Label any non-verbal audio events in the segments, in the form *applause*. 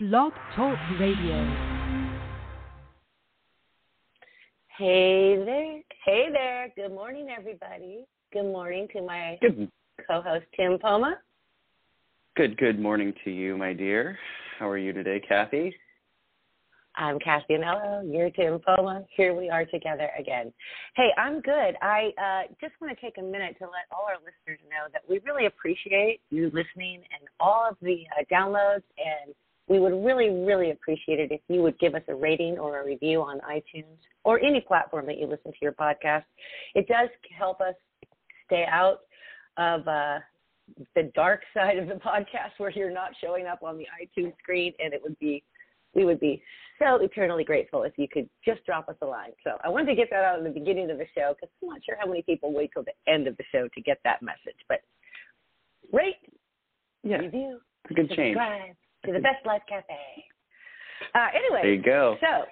Blog Talk Radio. Hey there. Hey there. Good morning, everybody. Good morning to my Good, co-host, Tim Poma. good, good morning to you, my dear. How are you today, Kathy? I'm Kathy Anello. You're Tim Poma. Here we are together again. Hey, I'm good. I uh, just want to take a minute to let all our listeners know that we really appreciate you listening and all of the uh, downloads, and we would really, really appreciate it if you would give us a rating or a review on iTunes or any platform that you listen to your podcast. It does help us stay out of uh, the dark *laughs* side of the podcast where you're not showing up on the iTunes screen, and it would be we would be so eternally grateful if you could just drop us a line. So I wanted to get that out at the beginning of the show because I'm not sure how many people wait till the end of the show to get that message. But rate, Yeah, review, a good change. To the Best Life Cafe. *laughs* Uh, anyway, There you go. so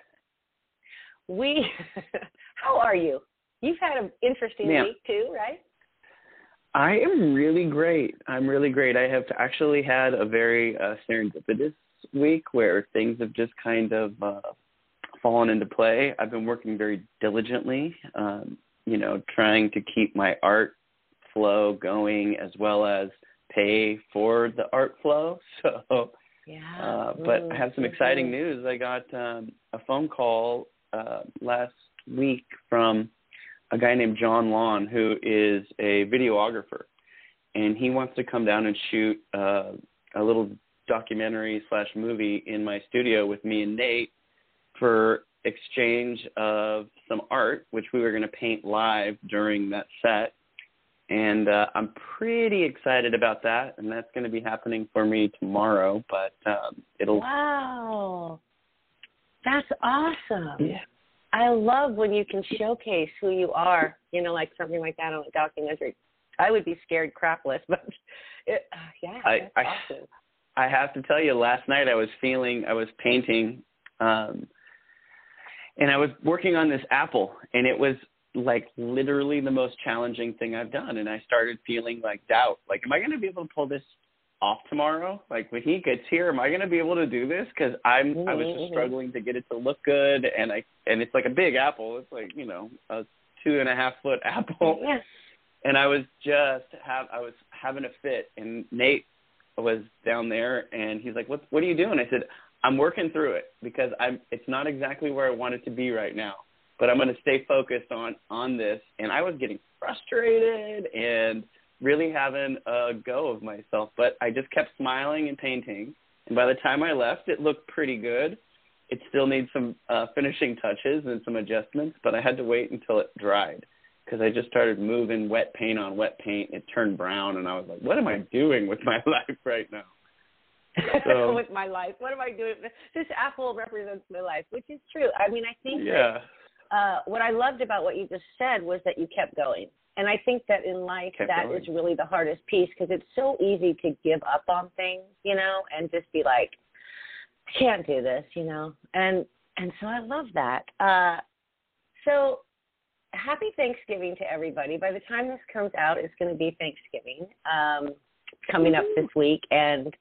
we, *laughs* how are you? You've had an interesting Yeah. week too, right? I am really great. I'm really great. I have actually had a very uh, serendipitous week where things have just kind of uh, fallen into play. I've been working very diligently, um, you know, trying to keep my art flow going as well as pay for the art flow. *laughs* So Yeah. Uh, but I have some exciting news. I got um, a phone call uh, last week from a guy named John Lawn, who is a videographer, and he wants to come down and shoot uh, a little documentary slash movie in my studio with me and Nate for exchange of some art, which we were going to paint live during that set. And uh, I'm pretty excited about that, and that's going to be happening for me tomorrow. But um, it'll Wow. That's awesome. yeah, I love when you can showcase who you are, you know, like something like that on a documentary. I would be scared crapless, *laughs* but it, uh, yeah, I- I- awesome. I have to tell you, last night I was feeling, I was painting, um, and I was working on this apple, and it was like literally the most challenging thing I've done. And I started feeling like doubt, like, am I going to be able to pull this off tomorrow? Like when he gets here, am I going to be able to do this? Because I'm, I was just mhm. struggling to get it to look good, and I, and it's like a big apple. It's like you know a two and a half foot apple Yes. and I was just have I was having a fit, and Nate was down there, and he's like, "What What are you doing?" I said, "I'm working through it because I'm. It's not exactly where I want it to be right now, but I'm going to stay focused on on this." And I was getting frustrated and really having a go of myself, but I just kept smiling and painting. And by the time I left, it looked pretty good. It still needs some uh, finishing touches and some adjustments, but I had to wait until it dried because I just started moving wet paint on wet paint. It turned brown, and I was like, "What am I doing with my *laughs* life right now?" So- *laughs* With my life, what am I doing? This apple represents my life, which is true. I mean, I think Yeah, uh, what I loved about what you just said was that you kept going. And I think that in life, Kept that going. is really the hardest piece because it's so easy to give up on things, you know, and just be like, I can't do this, you know. And and so I love that. Uh, so happy Thanksgiving to everybody. By the time this comes out, it's going to be Thanksgiving um, coming up this week, and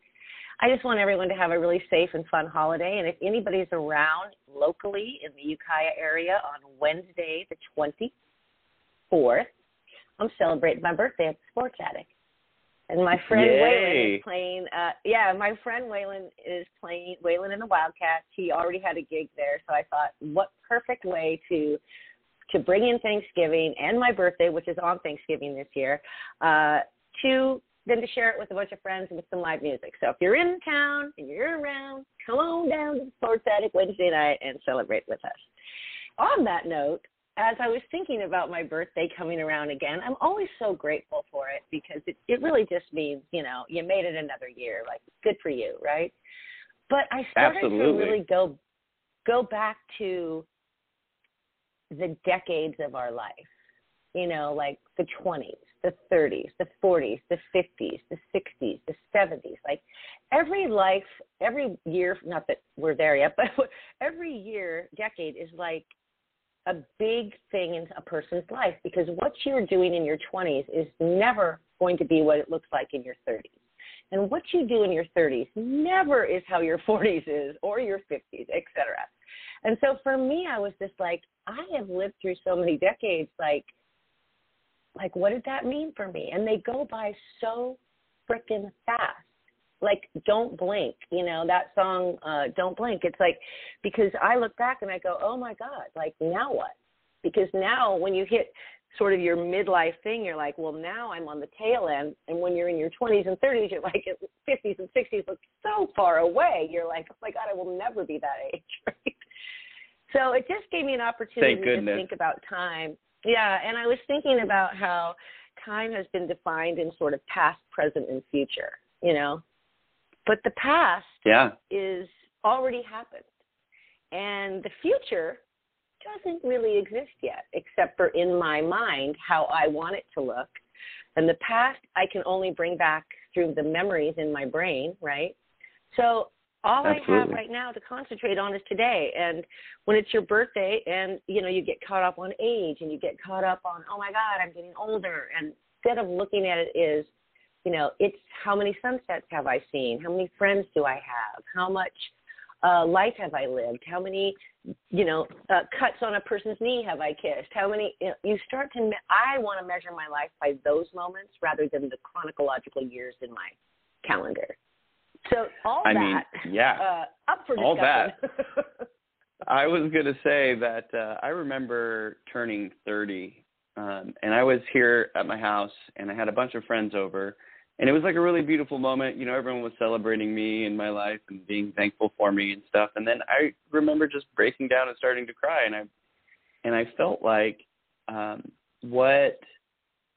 I just want everyone to have a really safe and fun holiday. And if anybody's around locally in the Ukiah area on Wednesday, the 24th, I'm celebrating my birthday at the Sports Attic. And my friend Yay. Waylon is playing. Uh, yeah, my friend Waylon is playing. Waylon and the Wildcats. He already had a gig there, so I thought, what perfect way to to bring in Thanksgiving and my birthday, which is on Thanksgiving this year, uh, to then to share it with a bunch of friends with some live music. So if you're in town and you're around, come on down to the Sports Attic Wednesday night and celebrate with us. On that note, as I was thinking about my birthday coming around again, I'm always so grateful for it because it, it really just means, you know, you made it another year. Like, good for you, right? But I started to really go go back to the decades of our life. You know, like the 20s, the 30s, the 40s, the 50s, the 60s, the 70s. Like every life, every year, not that we're there yet, *laughs* but every year, decade is like a big thing in a person's life because what you're doing in your 20s is never going to be what it looks like in your 30s. And what you do in your 30s never is how your *laughs* 40s is or your 50s, etc. And so for me, I was just like, I have lived through so many decades. Like, like what did that mean for me? And they go by so freaking fast. Like, don't blink. You know that song, uh, "Don't Blink." It's like because I look back and I go, oh my god, like now what? Because now when you hit sort of your midlife thing, you're like, well, now I'm on the tail end. And when you're in your 20s and 30s, you're like, 50s and 60s look so far away. You're like, oh my God, I will never be that age, right? *laughs* So it just gave me an opportunity to think about time. Yeah, and I was thinking about how time has been defined in sort of past, present, and future, you know? But the past yeah. is already happened. And the future doesn't really exist yet, except for in my mind how I want it to look. And the past I can only bring back through the memories in my brain, right? So all Absolutely. I have right now to concentrate on is today. And when it's your birthday and you know, you get caught up on age and you get caught up on, oh my God, I'm getting older and instead of looking at it is, you know, it's how many sunsets have I seen? How many friends do I have? How much uh, life have I lived? How many, you know, uh, cuts on a person's knee have I kissed? How many? You, know, you start to. Me- I want to measure my life by those moments rather than the chronological years in my calendar. So all I that, mean, yeah, uh, up for discussion. all that. *laughs* I was going to say that uh, I remember turning 30, um, and I was here at my house, and I had a bunch of friends over, and it was like a really beautiful moment. You know, everyone was celebrating me and my life and being thankful for me and stuff. And then I remember just breaking down and starting to cry, and I and I felt like um, what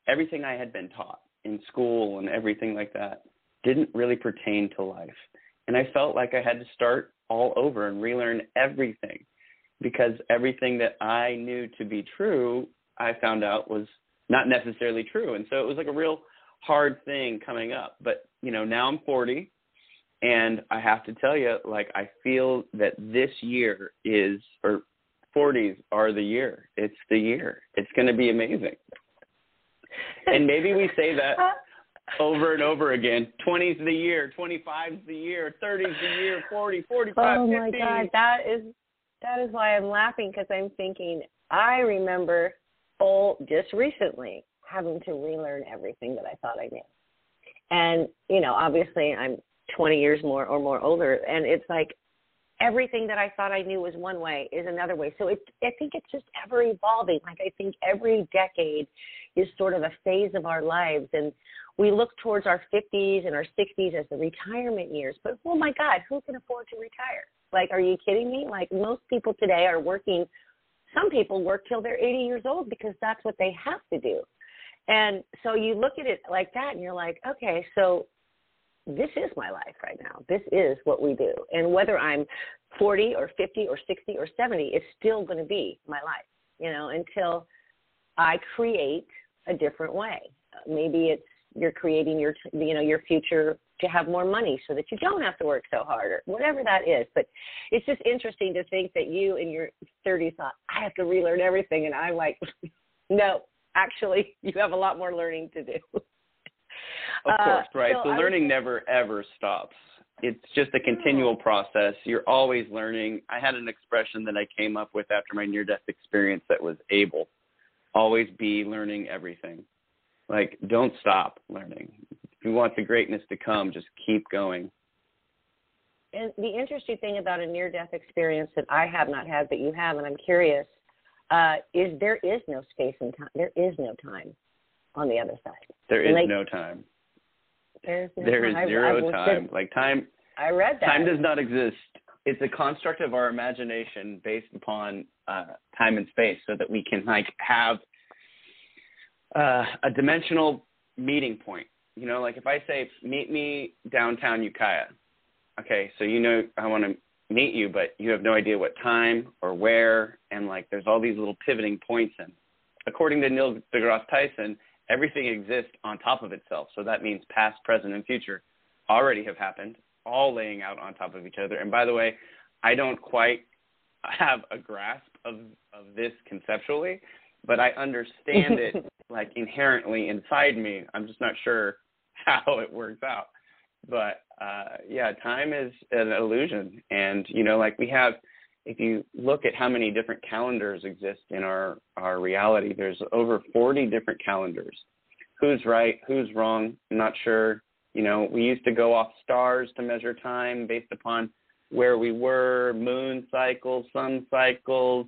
everything I had been taught in school and everything like that didn't really pertain to life. And I felt like I had to start all over and relearn everything because everything that I knew to be true, I found out was not necessarily true. And so it was like a real hard thing coming up. But, you know, now I'm 40 and I have to tell you, like, I feel that this year is, or 40s are the year. It's the year. It's going to be amazing. And maybe we say that *laughs* over and over again. 20's the year, 25's the year, 30's the year, 40, 45, oh 50. my God, that is that is why I'm laughing because I'm thinking I remember oh just recently having to relearn everything that I thought I knew. And, you know, obviously I'm 20 years more or more older, and it's like everything that I thought I knew was one way is another way. So it, I think it's just ever evolving. Like I think every decade is sort of a phase of our lives, and we look towards our 50s and our 60s as the retirement years. But oh my God, who can afford to retire? Like, are you kidding me? Like most people today are working. Some people work till they're 80 years old because that's what they have to do. And so you look at it like that and you're like, okay, so this is my life right now. This is what we do. And whether I'm 40 or 50 or 60 or 70, it's still going to be my life, you know, until I create a different way. Maybe it's you're creating your, you know, your future to have more money so that you don't have to work so hard or whatever that is. But it's just interesting to think that you in your 30s thought, I have to relearn everything. And I'm like, *laughs* no, actually you have a lot more learning to do. *laughs* of course, uh, right. so the learning was, never ever stops. It's just a continual process. You're always learning. I had an expression that I came up with after my near death experience that was able. Always be learning everything. Like don't stop learning. If you want the greatness to come, just keep going. And the interesting thing about a near death experience that I have not had, but you have, and I'm curious, uh, is there is no space and time. There is no time on the other side. There is like, no time. There's no There is time. zero I, time. Like time I read that. time does not exist. It's a construct of our imagination based upon uh, time and space, so that we can like have uh, a dimensional meeting point. You know, like if I say meet me downtown Ukiah, okay, so you know I want to meet you, but you have no idea what time or where, and like there's all these little pivoting points. And according to Neil deGrasse Tyson, everything exists on top of itself. So that means past, present, and future already have happened, all laying out on top of each other. And by the way, I don't quite have a grasp of of this conceptually, but I understand it *laughs* like inherently inside me. I'm just not sure *laughs* how it works out. but uh, yeah, time is an illusion, and you know, like we have. If you look at how many different calendars exist in our our reality, there's over 40 different calendars. Who's right? Who's wrong? I'm not sure. You know, we used to go off stars to measure time based upon where we were, moon cycles, sun cycles,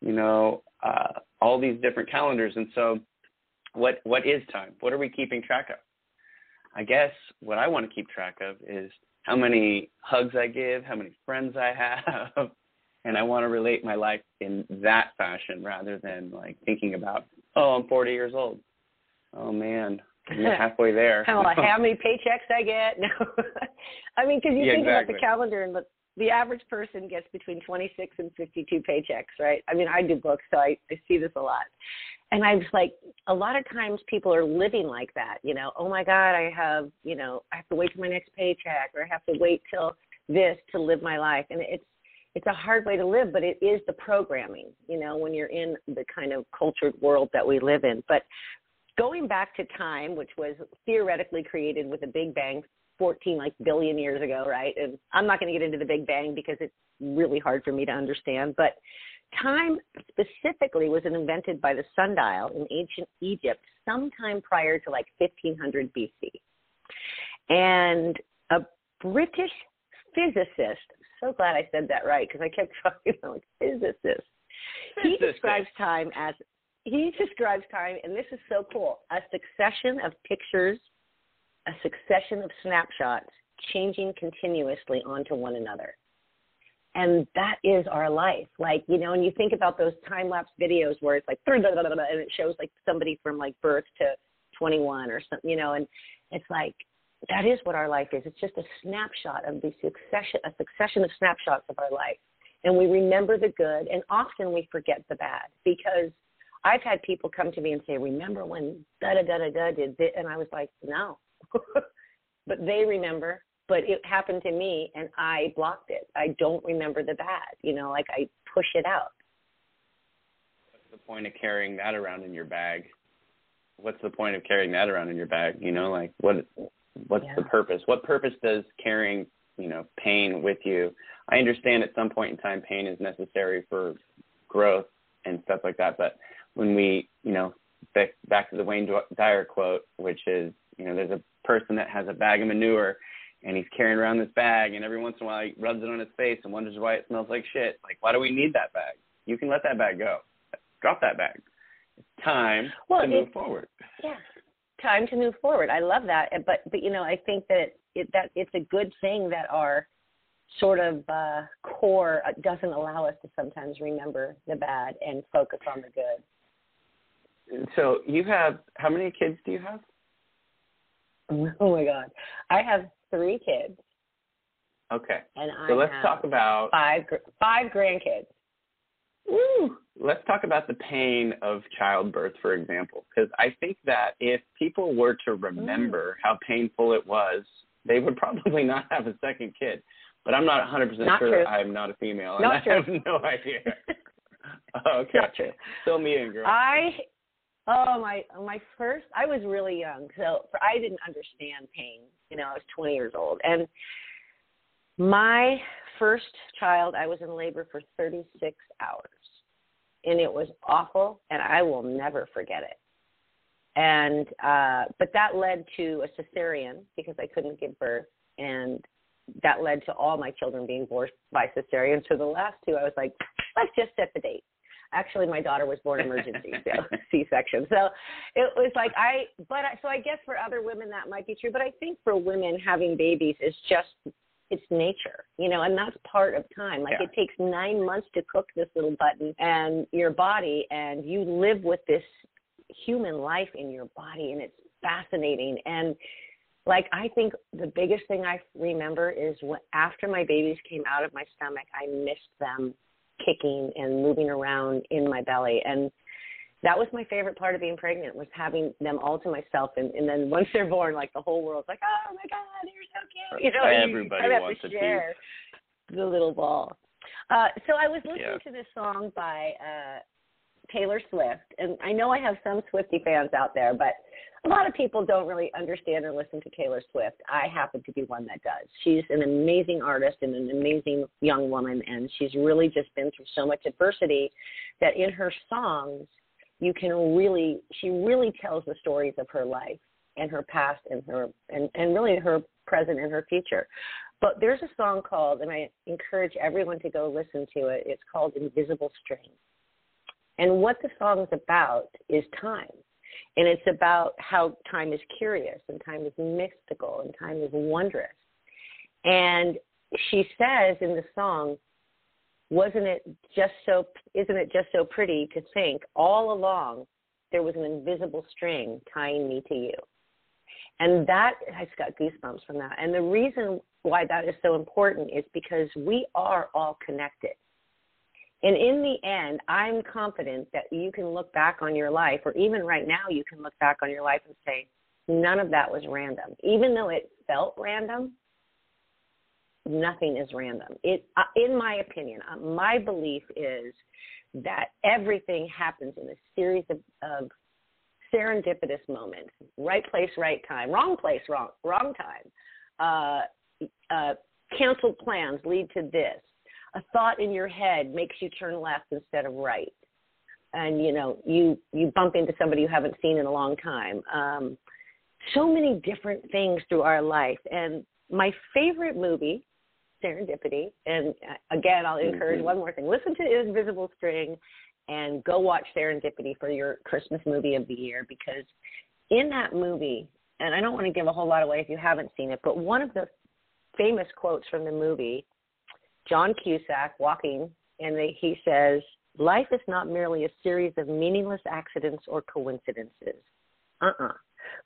you know, uh, all these different calendars. And so, what what is time? What are we keeping track of? I guess what I want to keep track of is how many hugs I give, how many friends I have, *laughs* and I want to relate my life in that fashion rather than like thinking about, oh, I'm 40 years old. Oh man, I'm *laughs* halfway there. how, how *laughs* many paychecks I get? No, I mean, because you Yeah, think exactly. about the calendar and the average person gets between 26 and 52 paychecks, right? I mean, I do books, so I, I see this a lot. And I was like, a lot of times people are living like that, you know, oh my God, I have, you know, I have to wait till my next paycheck or I have to wait till this to live my life. And it's, it's a hard way to live, but it is the programming, you know, when you're in the kind of cultured world that we live in. But going back to time, which was theoretically created with a big bang 14 like billion years ago, right? And I'm not going to get into the Big Bang because it's really hard for me to understand, but time specifically was invented by the sundial in ancient Egypt sometime prior to like 1500 BC. And a British physicist, so glad I said that right because I kept *laughs* talking like physicist. He describes time as he describes time, and this is so cool, a succession of pictures a succession of snapshots changing continuously onto one another. And that is our life. Like, you know, and you think about those time lapse videos where it's like, *laughs* and it shows like somebody from like birth to 21 or something, you know, and it's like, that is what our life is. It's just a snapshot of the succession, a succession of snapshots of our life. And we remember the good, and often we forget the bad because I've had people come to me and say, "Remember when da da da da da did this?" And I was like, "No," *laughs* but they remember. But it happened to me, and I blocked it. I don't remember the bad. You know, like I push it out. What's the point of carrying that around in your bag? What's the point of carrying that around in your bag? You know, like what what's Yeah. the purpose? What purpose does carrying, you know, pain with you? I understand at some point in time pain is necessary for growth and stuff like that, but when we, you know, back back to the Wayne Dyer quote, which is, you know, there's a person that has a bag of manure and he's carrying around this bag and every once in a while he rubs it on his face and wonders why it smells like shit. Like why do we need that bag? You can let that bag go. Drop that bag. It's time Well, to move forward. Yeah, time to move forward. I love that, but but you know, I think that it, that it's a good thing that our sort of uh, core doesn't allow us to sometimes remember the bad and focus on the good. So you have how many kids do you have? *laughs* Oh my God, I have three kids, Okay. and I So let's have talk about five gr- five grandkids. Woo! Let's talk about the pain of childbirth, for example, because I think that if people were to remember mm. how painful it was, they would probably *laughs* not have a second kid. But I'm not 100% Not sure true. I'm not a female, and Not I have no idea. *laughs* okay, Not true. me and girl. I oh my my first I was really young so for, I didn't understand pain you know I was 20 years old. And my first child I was in labor for 36 hours and it was awful and I will never forget it. And uh but that led to a cesarean because I couldn't give birth and that led to all my children being born by cesarean. So the last two I was like let's just set the date actually my daughter was born emergency *laughs* so c-section. So it was like i but I, so i guess for other women that might be true but i think for women having babies is just it's nature you know and that's part of time. Like Yeah. it takes nine months to cook this little button and your body and you live with this human life in your body and it's fascinating. And like i think the biggest thing i remember is when after my babies came out of my stomach i missed them kicking and moving around in my belly and that was my favorite part of being pregnant was having them all to myself and, and then once they're born like the whole world's like oh my god you're so cute you know you Everybody have wants to piece. share the little ball uh so i was listening Yeah. to this song by uh Taylor Swift, and I know I have some Swiftie fans out there, but a lot of people don't really understand or listen to Taylor Swift. I happen to be one that does. She's an amazing artist and an amazing young woman, and she's really just been through so much adversity that in her songs, you can really, she really tells the stories of her life and her past and her, and, and really her present and her future. But there's a song called, and I encourage everyone to go listen to it. It's called Invisible String. And what the song is about is time. And it's about how time is curious and time is mystical and time is wondrous. And she says in the song, wasn't it just so isn't it just so pretty to think all along there was an invisible string tying me to you and that I just got goosebumps from that. And the reason why that is so important is because we are all connected. And in the end, I'm confident that you can look back on your life, or even right now, you can look back on your life and say, none of that was random. Even though it felt random, nothing is random. It, uh, in my opinion, uh, my belief is that everything happens in a series of, of serendipitous moments. Right place, right time. Wrong place, wrong wrong time. Uh, uh, canceled plans lead to this. A thought in your head makes you turn left instead of right. And you know, you you bump into somebody you haven't seen in a long time. Um, so many different things through our life. And my favorite movie, Serendipity, and uh, again, I'll encourage mm-hmm. one more thing: listen to Invisible String and go watch Serendipity for your Christmas movie of the year because in that movie, and I don't want to give a whole lot away if you haven't seen it, but one of the famous quotes from the movie, John Cusack walking, and they, he says, Life is not merely a series of meaningless accidents or coincidences. Uh uh-uh. uh.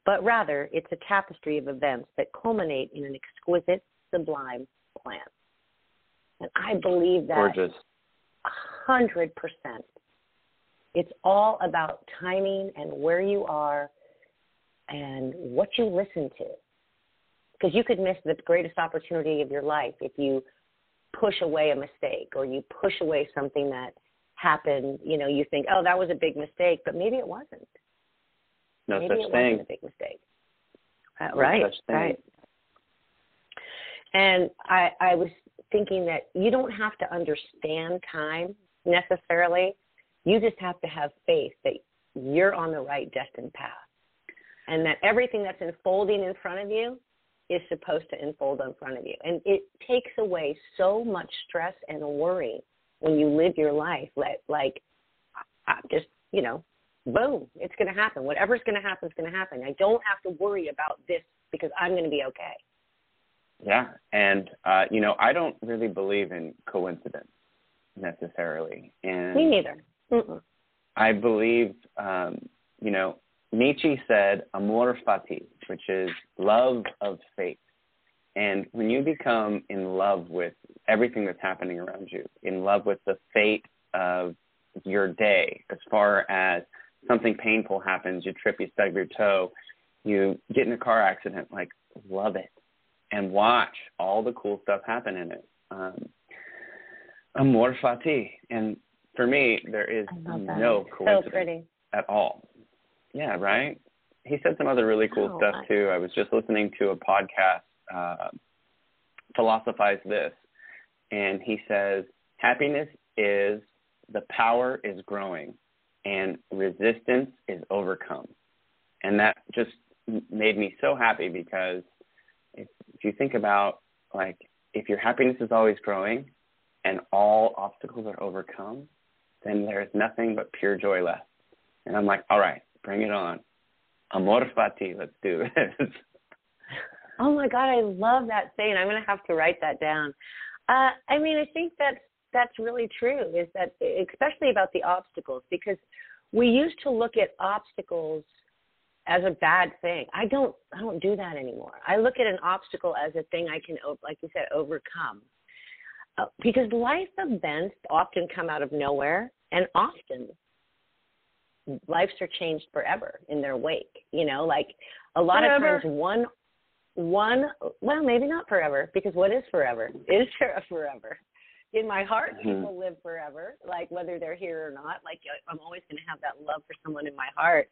But rather, it's a tapestry of events that culminate in an exquisite, sublime plan. And I believe that. Gorgeous. hundred percent. It's all about timing and where you are and what you listen to. Because you could miss the greatest opportunity of your life if you push away a mistake or you push away something that happened. You know, you think, oh, that was a big mistake, but maybe it wasn't. No maybe such it thing. wasn't a big mistake. Uh, no right, right. And I, I was thinking that you don't have to understand time necessarily you just have to have faith that you're on the right destined path and that everything that's unfolding in front of you is supposed to unfold in front of you. And it takes away so much stress and worry when you live your life like, like just, you know, boom, it's going to happen. Whatever's going to happen is going to happen. I don't have to worry about this because I'm going to be okay. Yeah, and uh, you know, I don't really believe in coincidence necessarily. And Me neither. Mm-mm. I believe, um, you know, Nietzsche said amor fati, which is love of fate. And when you become in love with everything that's happening around you, in love with the fate of your day, as far as something painful happens, you trip, you stub your toe, you get in a car accident, like love it and watch all the cool stuff happen in it. Um, amor fati, and for me, there is no coincidence so at all. Yeah, right. He said some other really cool oh, stuff too. I was just listening to a podcast, uh, philosophize this, and he says happiness is the power is growing, and resistance is overcome, and that just made me so happy because if, if you think about like if your happiness is always growing and all obstacles are overcome, then there is nothing but pure joy left. And I'm like, all right, bring it on. Amor fati, let's do this. *laughs* Oh my God, I love that saying. I'm going to have to write that down. Uh, I mean, I think that's that's really true. Is that especially about the obstacles because we used to look at obstacles as a bad thing. I don't I don't do that anymore. I look at an obstacle as a thing I can, like you said, overcome. Uh, because life events often come out of nowhere and often lives are changed forever in their wake you know like a lot forever. of times one one well maybe not forever because what is forever *laughs* is there a forever in my heart, Mm-hmm. people live forever, like whether they're here or not. Like I'm always going to have that love for someone in my heart.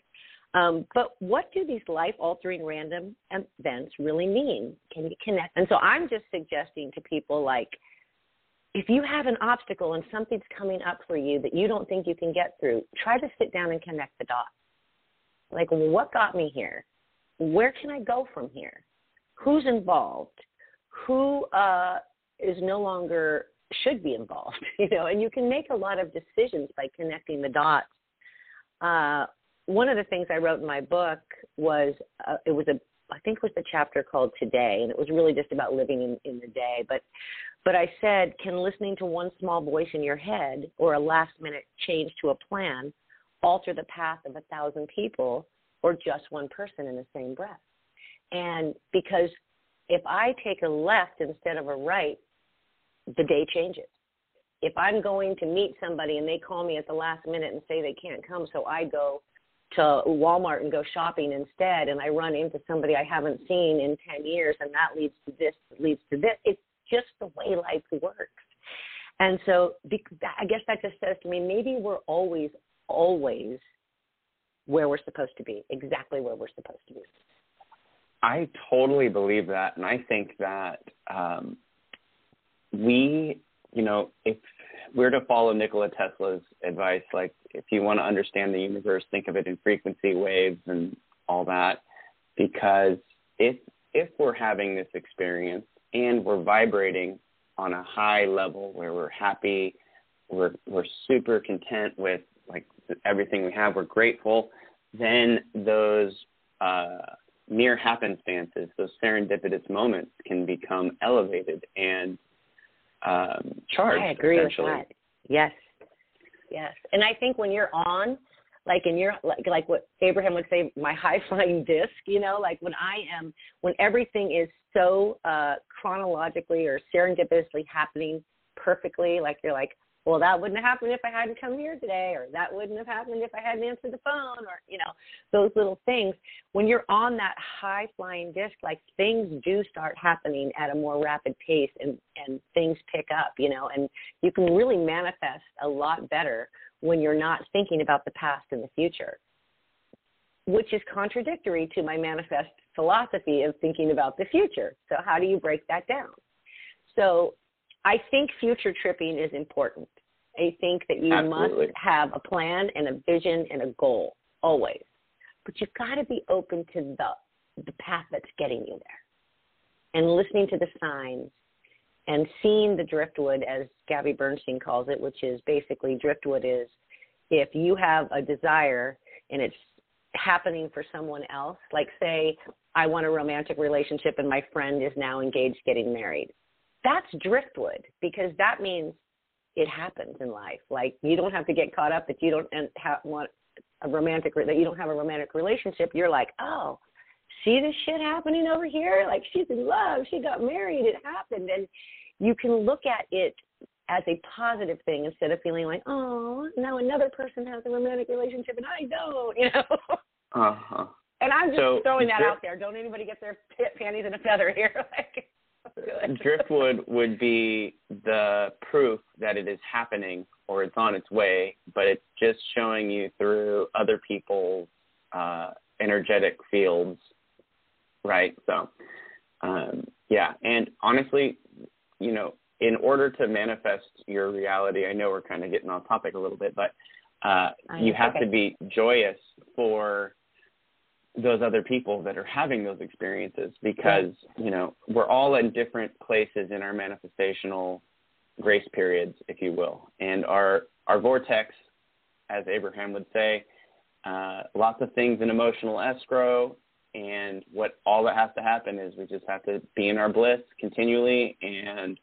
Um, but what do these life altering random events really mean? Can you connect? And so I'm just suggesting to people like, if you have an obstacle and something's coming up for you that you don't think you can get through, try to sit down and connect the dots. Like, what got me here? Where can I go from here? Who's involved? Who uh, is no longer should be involved? *laughs* You know, and you can make a lot of decisions by connecting the dots. Uh, one of the things I wrote in my book was uh, it was a I think was the chapter called Today, and it was really just about living in, in the day. But but I said, can listening to one small voice in your head or a last minute change to a plan alter the path of a thousand people or just one person in the same breath? And because if I take a left instead of a right, the day changes. If I'm going to meet somebody and they call me at the last minute and say they can't come, so I go to Walmart and go shopping instead, and I run into somebody I haven't seen in 10 years, and that leads to this, leads to this. It's just the way life works. And so I guess that just says to me maybe we're always, always where we're supposed to be, exactly where we're supposed to be. I totally believe that, and I think that um, we, you know, if we're to follow Nikola Tesla's advice, like if you want to understand the universe, think of it in frequency waves and all that, because if if we're having this experience and we're vibrating on a high level where we're happy, we're we're super content with like everything we have, we're grateful, then those uh, mere happenstances, those serendipitous moments can become elevated and um, charged. I agree with that. Yes, yes. And I think when you're on, like in your like like what Abraham would say, my *laughs* high flying disc. You know, like when I am when everything is so uh, chronologically or serendipitously happening perfectly, like you're like, well, that wouldn't have happened if I hadn't come here today, or that wouldn't have happened if I hadn't answered the phone, or you know, those little things. When you're on that high flying disc, like things do start happening at a more rapid pace, and and things pick up, you know, and you can really manifest a lot better when you're not thinking about the past and the future, which is contradictory to my manifest philosophy of thinking about the future. So how do you break that down? So I think future tripping is important. I think that you Absolutely. must have a plan and a vision and a goal always. But you've got to be open to the the path that's getting you there. And listening to the signs and seeing the driftwood as Gabby Bernstein calls it, which is basically driftwood is if you have a desire and it's happening for someone else, like say I want a romantic relationship and my friend is now engaged getting married that's driftwood because that means it happens in life. Like you don't have to get caught up that you don't and have, want a romantic that you don't have a romantic relationship. You're like, oh, see this shit happening over here? Like she's in love. She got married. It happened, and you can look at it as a positive thing instead of feeling like, oh, now another person has a romantic relationship and I don't. *laughs* You know. Uh huh. And I'm just So, throwing that drift- out there. Don't anybody get their panties in a feather here. *laughs* like, good. *laughs* Driftwood would be the proof that it is happening or it's on its way, but it's just showing you through other people's uh, energetic fields, right? So, um, yeah, and honestly, you know, in order to manifest your reality, I know we're kind of getting off topic a little bit, but uh, you have okay. to be joyous for those other people that are having those experiences because you know we're all in different places in our manifestational grace periods if you will. And our our vortex as abraham would say uh, lots of things in emotional escrow. And what all that has to happen is we just have to be in our bliss continually. And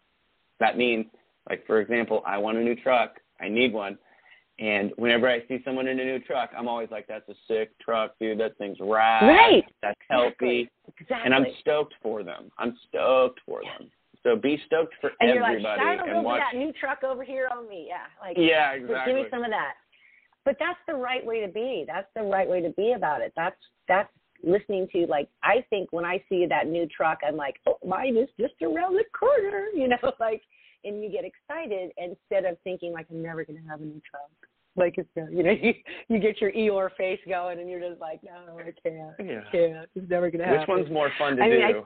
that means like for example i want a new truck. I need one and whenever I see someone in a new truck, I'm always like, "That's a sick truck, dude. That thing's rad. Right. That's healthy." Exactly. And I'm stoked for them. I'm stoked for them. So be stoked for and you're like, everybody shine a little and watch. that new truck over here on me. Yeah, like Yeah, Exactly. give me some of that. But that's the right way to be. That's the right way to be about it. That's that's listening to like I think when I see that new truck, I'm like, oh, mine is just around the corner. *laughs* You know, like and you get excited instead of thinking like I'm never going to have a new trunk. Like it's you know *laughs* you you get your Eeyore face going and you're just like no I can't Yeah. I can't it's never going to happen. Which one's more fun to I mean, do?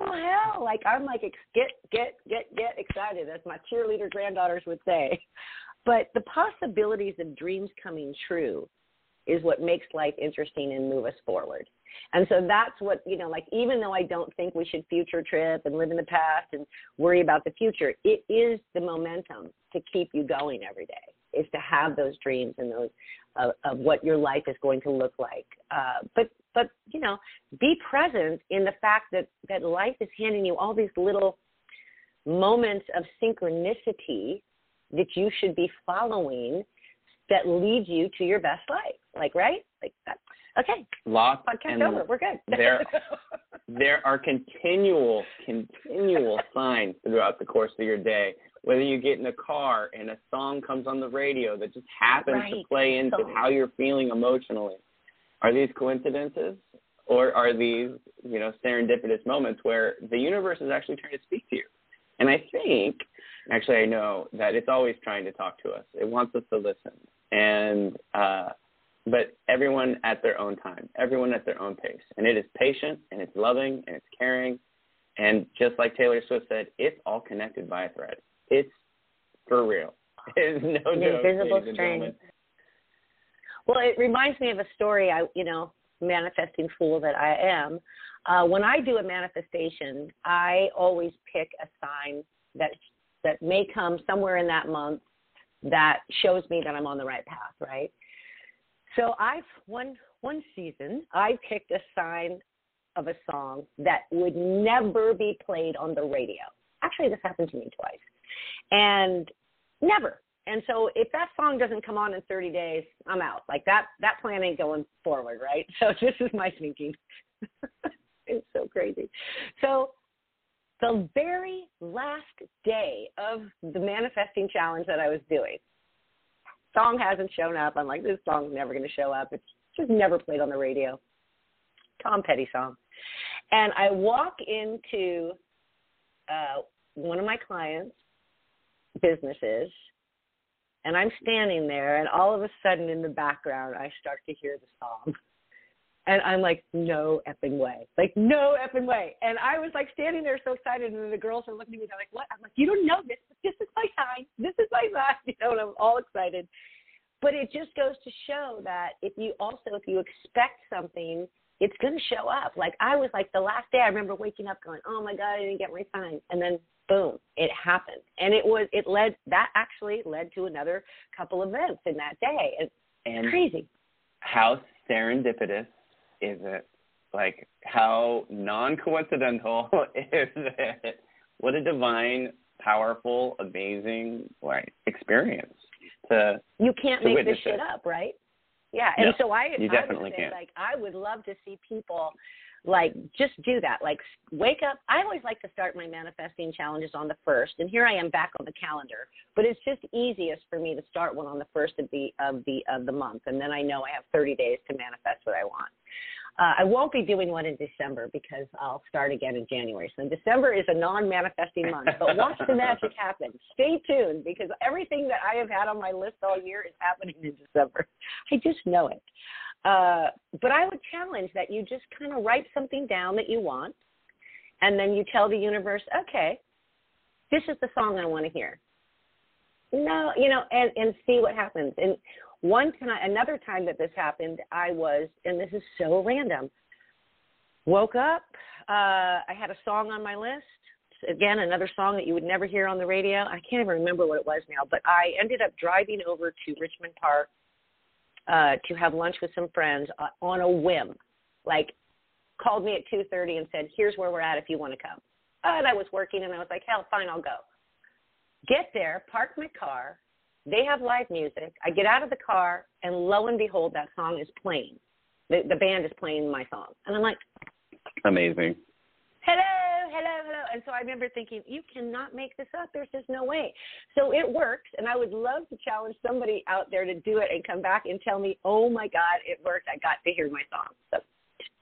Oh hell! Like I'm like ex- get get get get excited, as my cheerleader granddaughters would say. But the possibilities of dreams coming true is what makes life interesting and move us forward. And so that's what you know. Like even though I don't think we should future trip and live in the past and worry about the future, it is the momentum to keep you going every day. Is to have those dreams and those of, of what your life is going to look like. Uh, but but you know, be present in the fact that that life is handing you all these little moments of synchronicity that you should be following that lead you to your best life. Like right? Like that. Okay, Lots podcast over. We're good. there- *laughs* there are continual, continual signs throughout the course of your day. Whether you get in a car and a song comes on the radio that just happens to play into So- how you're feeling emotionally. Are these coincidences? Or are these, you know, serendipitous moments where the universe is actually trying to speak to you? And I think, actually, I know that it's always trying to talk to us. It wants us to listen. And, uh, but everyone at their own time, everyone at their own pace. And it is patient and it's loving and it's caring. And just like Taylor Swift said, it's all connected by a thread. It's for real. *laughs* It's no An joke. invisible string. Well, it reminds me of a story. I, you know, manifesting fool that I am. Uh, when I do a manifestation, I always pick a sign that that may come somewhere in that month that shows me that I'm on the right path. Right. So I've one one season I picked a sign of a song that would never be played on the radio. Actually, this happened to me twice, and never. And so if that song doesn't come on in 30 days, I'm out. Like that that plan ain't going forward, right? *laughs* So this is my thinking. *laughs* it's so crazy. So the very last day of the manifesting challenge that I was doing, song hasn't shown up. I'm like, this song's never going to show up. It's just never played on the radio. Tom Petty song. And I walk into uh, one of my clients' businesses, and I'm standing there, and all of a sudden in the background, I start to hear the song. And I'm like, no effing way. Like, no effing way. And I was like standing there so excited, and the girls are looking at me, they're like, what? I'm like, you don't know this, but this is my sign. This is my sign. *laughs* You know, and I'm all excited. But it just goes to show that if you also, if you expect something, it's going to show up. Like I was like the last day, I remember waking up going, oh my God, I didn't get my sign. And then boom, it happened. And it was, it led, that actually led to another couple events in that day. It's And crazy. how serendipitous is it? Like how non-coincidental *laughs* is it? What a divine, powerful, amazing like experience to You can't to make this shit it. up, right? Yeah. And No, so I, you I definitely would say, can't. like, I would love to see people like just do that. Like wake up. I always like to start my manifesting challenges on the first, and here I am back on the calendar. But it's just easiest for me to start one on the first of the of the of the month, and then I know I have 30 days to manifest what I want. Uh, I won't be doing one in December because I'll start again in January. So December is a non-manifesting month, but watch the magic happen. Stay tuned because everything that I have had on my list all year is happening in December. I just know it. Uh, but I would challenge that you just kind of write something down that you want, and then you tell the universe, okay, this is the song I want to hear. No, you know, and and see what happens. And one time, another time that this happened, I was, and this is so random. Woke up, uh, I had a song on my list. Again, another song that you would never hear on the radio. I can't even remember what it was now, but I ended up driving over to Richmond Park uh, to have lunch with some friends uh, on a whim. Like, called me at two thirty and said, "Here's where we're at if you want to come." And I was working, and I was like, "Hell, fine, I'll go." Get there, park my car. They have live music. I get out of the car, and lo and behold, that song is playing. The, the band is playing my song, and I'm like, amazing. Hello, hello, hello. And so I remember thinking, you cannot make this up. There's just no way. So it works. And I would love to challenge somebody out there to do it and come back and tell me, oh my God, it worked. I got to hear my song. So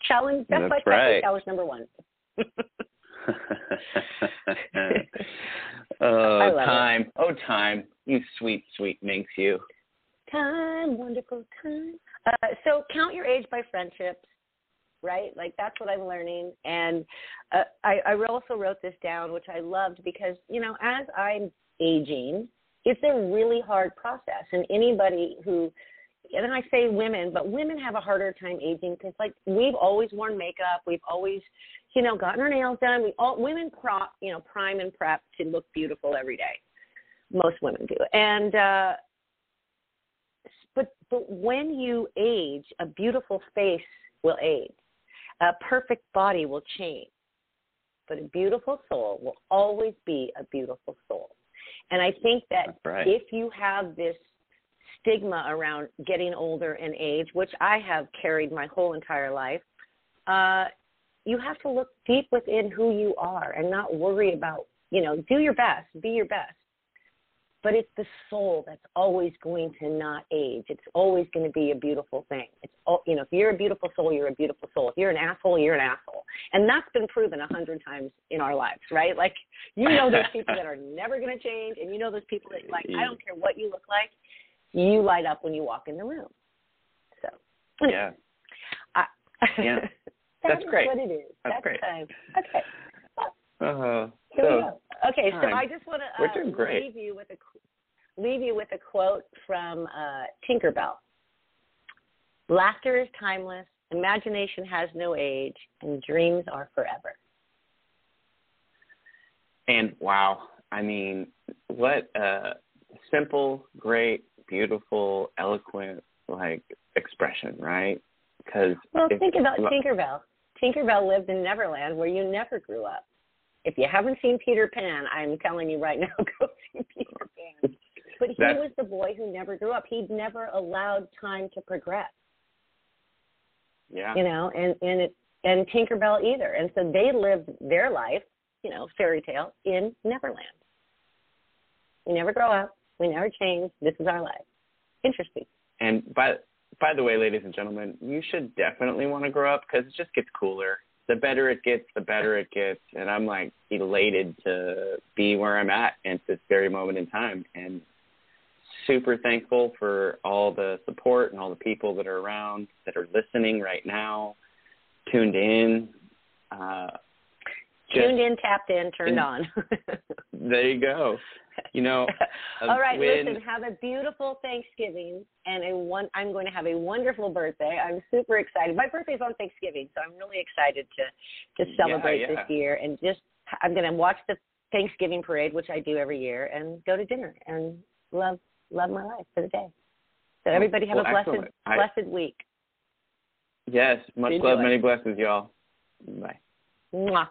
challenge, that's, That's my right. challenge number one. *laughs* *laughs* oh, time. It. Oh, time. You sweet, sweet minx, you. Time, wonderful time. Uh, so count your age by friendships, right? Like that's what I'm learning. And uh, I, I also wrote this down, which I loved because, you know, as I'm aging, it's a really hard process. And anybody who and I say women, but women have a harder time aging because like we've always worn makeup, we've always, you know, gotten our nails done. We all women prop, you know, prime and prep to look beautiful every day. Most women do, and uh, but but when you age, a beautiful face will age, a perfect body will change, but a beautiful soul will always be a beautiful soul. And I think that right. if you have this stigma around getting older and age, which I have carried my whole entire life, uh, you have to look deep within who you are and not worry about, you know, do your best, be your best. But it's the soul that's always going to not age. It's always going to be a beautiful thing. It's all, you know, if you're a beautiful soul, you're a beautiful soul. If you're an asshole, you're an asshole, and that's been proven a hundred times in our lives, right? Like you know, those people that are *laughs* never going to change, and you know those people that like I don't care what you look like, you light up when you walk in the room. So yeah, I, yeah, *laughs* that's great. What it is. That's, that's great. Time. Okay. Uh-huh. Uh, so, okay, so. I just want to uh, leave you with a leave you with a quote from uh, Tinkerbell. Laughter is timeless, imagination has no age, and dreams are forever. And wow, I mean, what a simple, great, beautiful, eloquent like expression, right? Because well, think about Tinkerbell. Tinkerbell lived in Neverland, where you never grew up. If you haven't seen Peter Pan, I'm telling you right *laughs* now, go see Peter Pan. But he That's, was the boy who never grew up. He'd never allowed time to progress. Yeah. You know, and and it and Tinkerbell either. And so they lived their life, you know, fairy tale in Neverland. We never grow up. We never change. This is our life. Interesting. And by by the way, ladies and gentlemen, you should definitely want to grow up because it just gets cooler. The better it gets, the better it gets, and I'm like elated to be where I'm at at this very moment in time, and super thankful for all the support and all the people that are around that are listening right now, tuned in. Uh, tuned in, tapped in, turned on. *laughs* there you go. You know. *laughs* Um, All right, when, listen. Have a beautiful Thanksgiving and a one. I'm going to have a wonderful birthday. I'm super excited. My birthday's on Thanksgiving, so I'm really excited to to celebrate yeah, yeah. this year and just. I'm going to watch the Thanksgiving parade, which I do every year, and go to dinner and love love my life for the day. So everybody have well, a blessed excellent. blessed week. Yes, much Enjoy. love, many blessings, y'all. Bye. Mwah.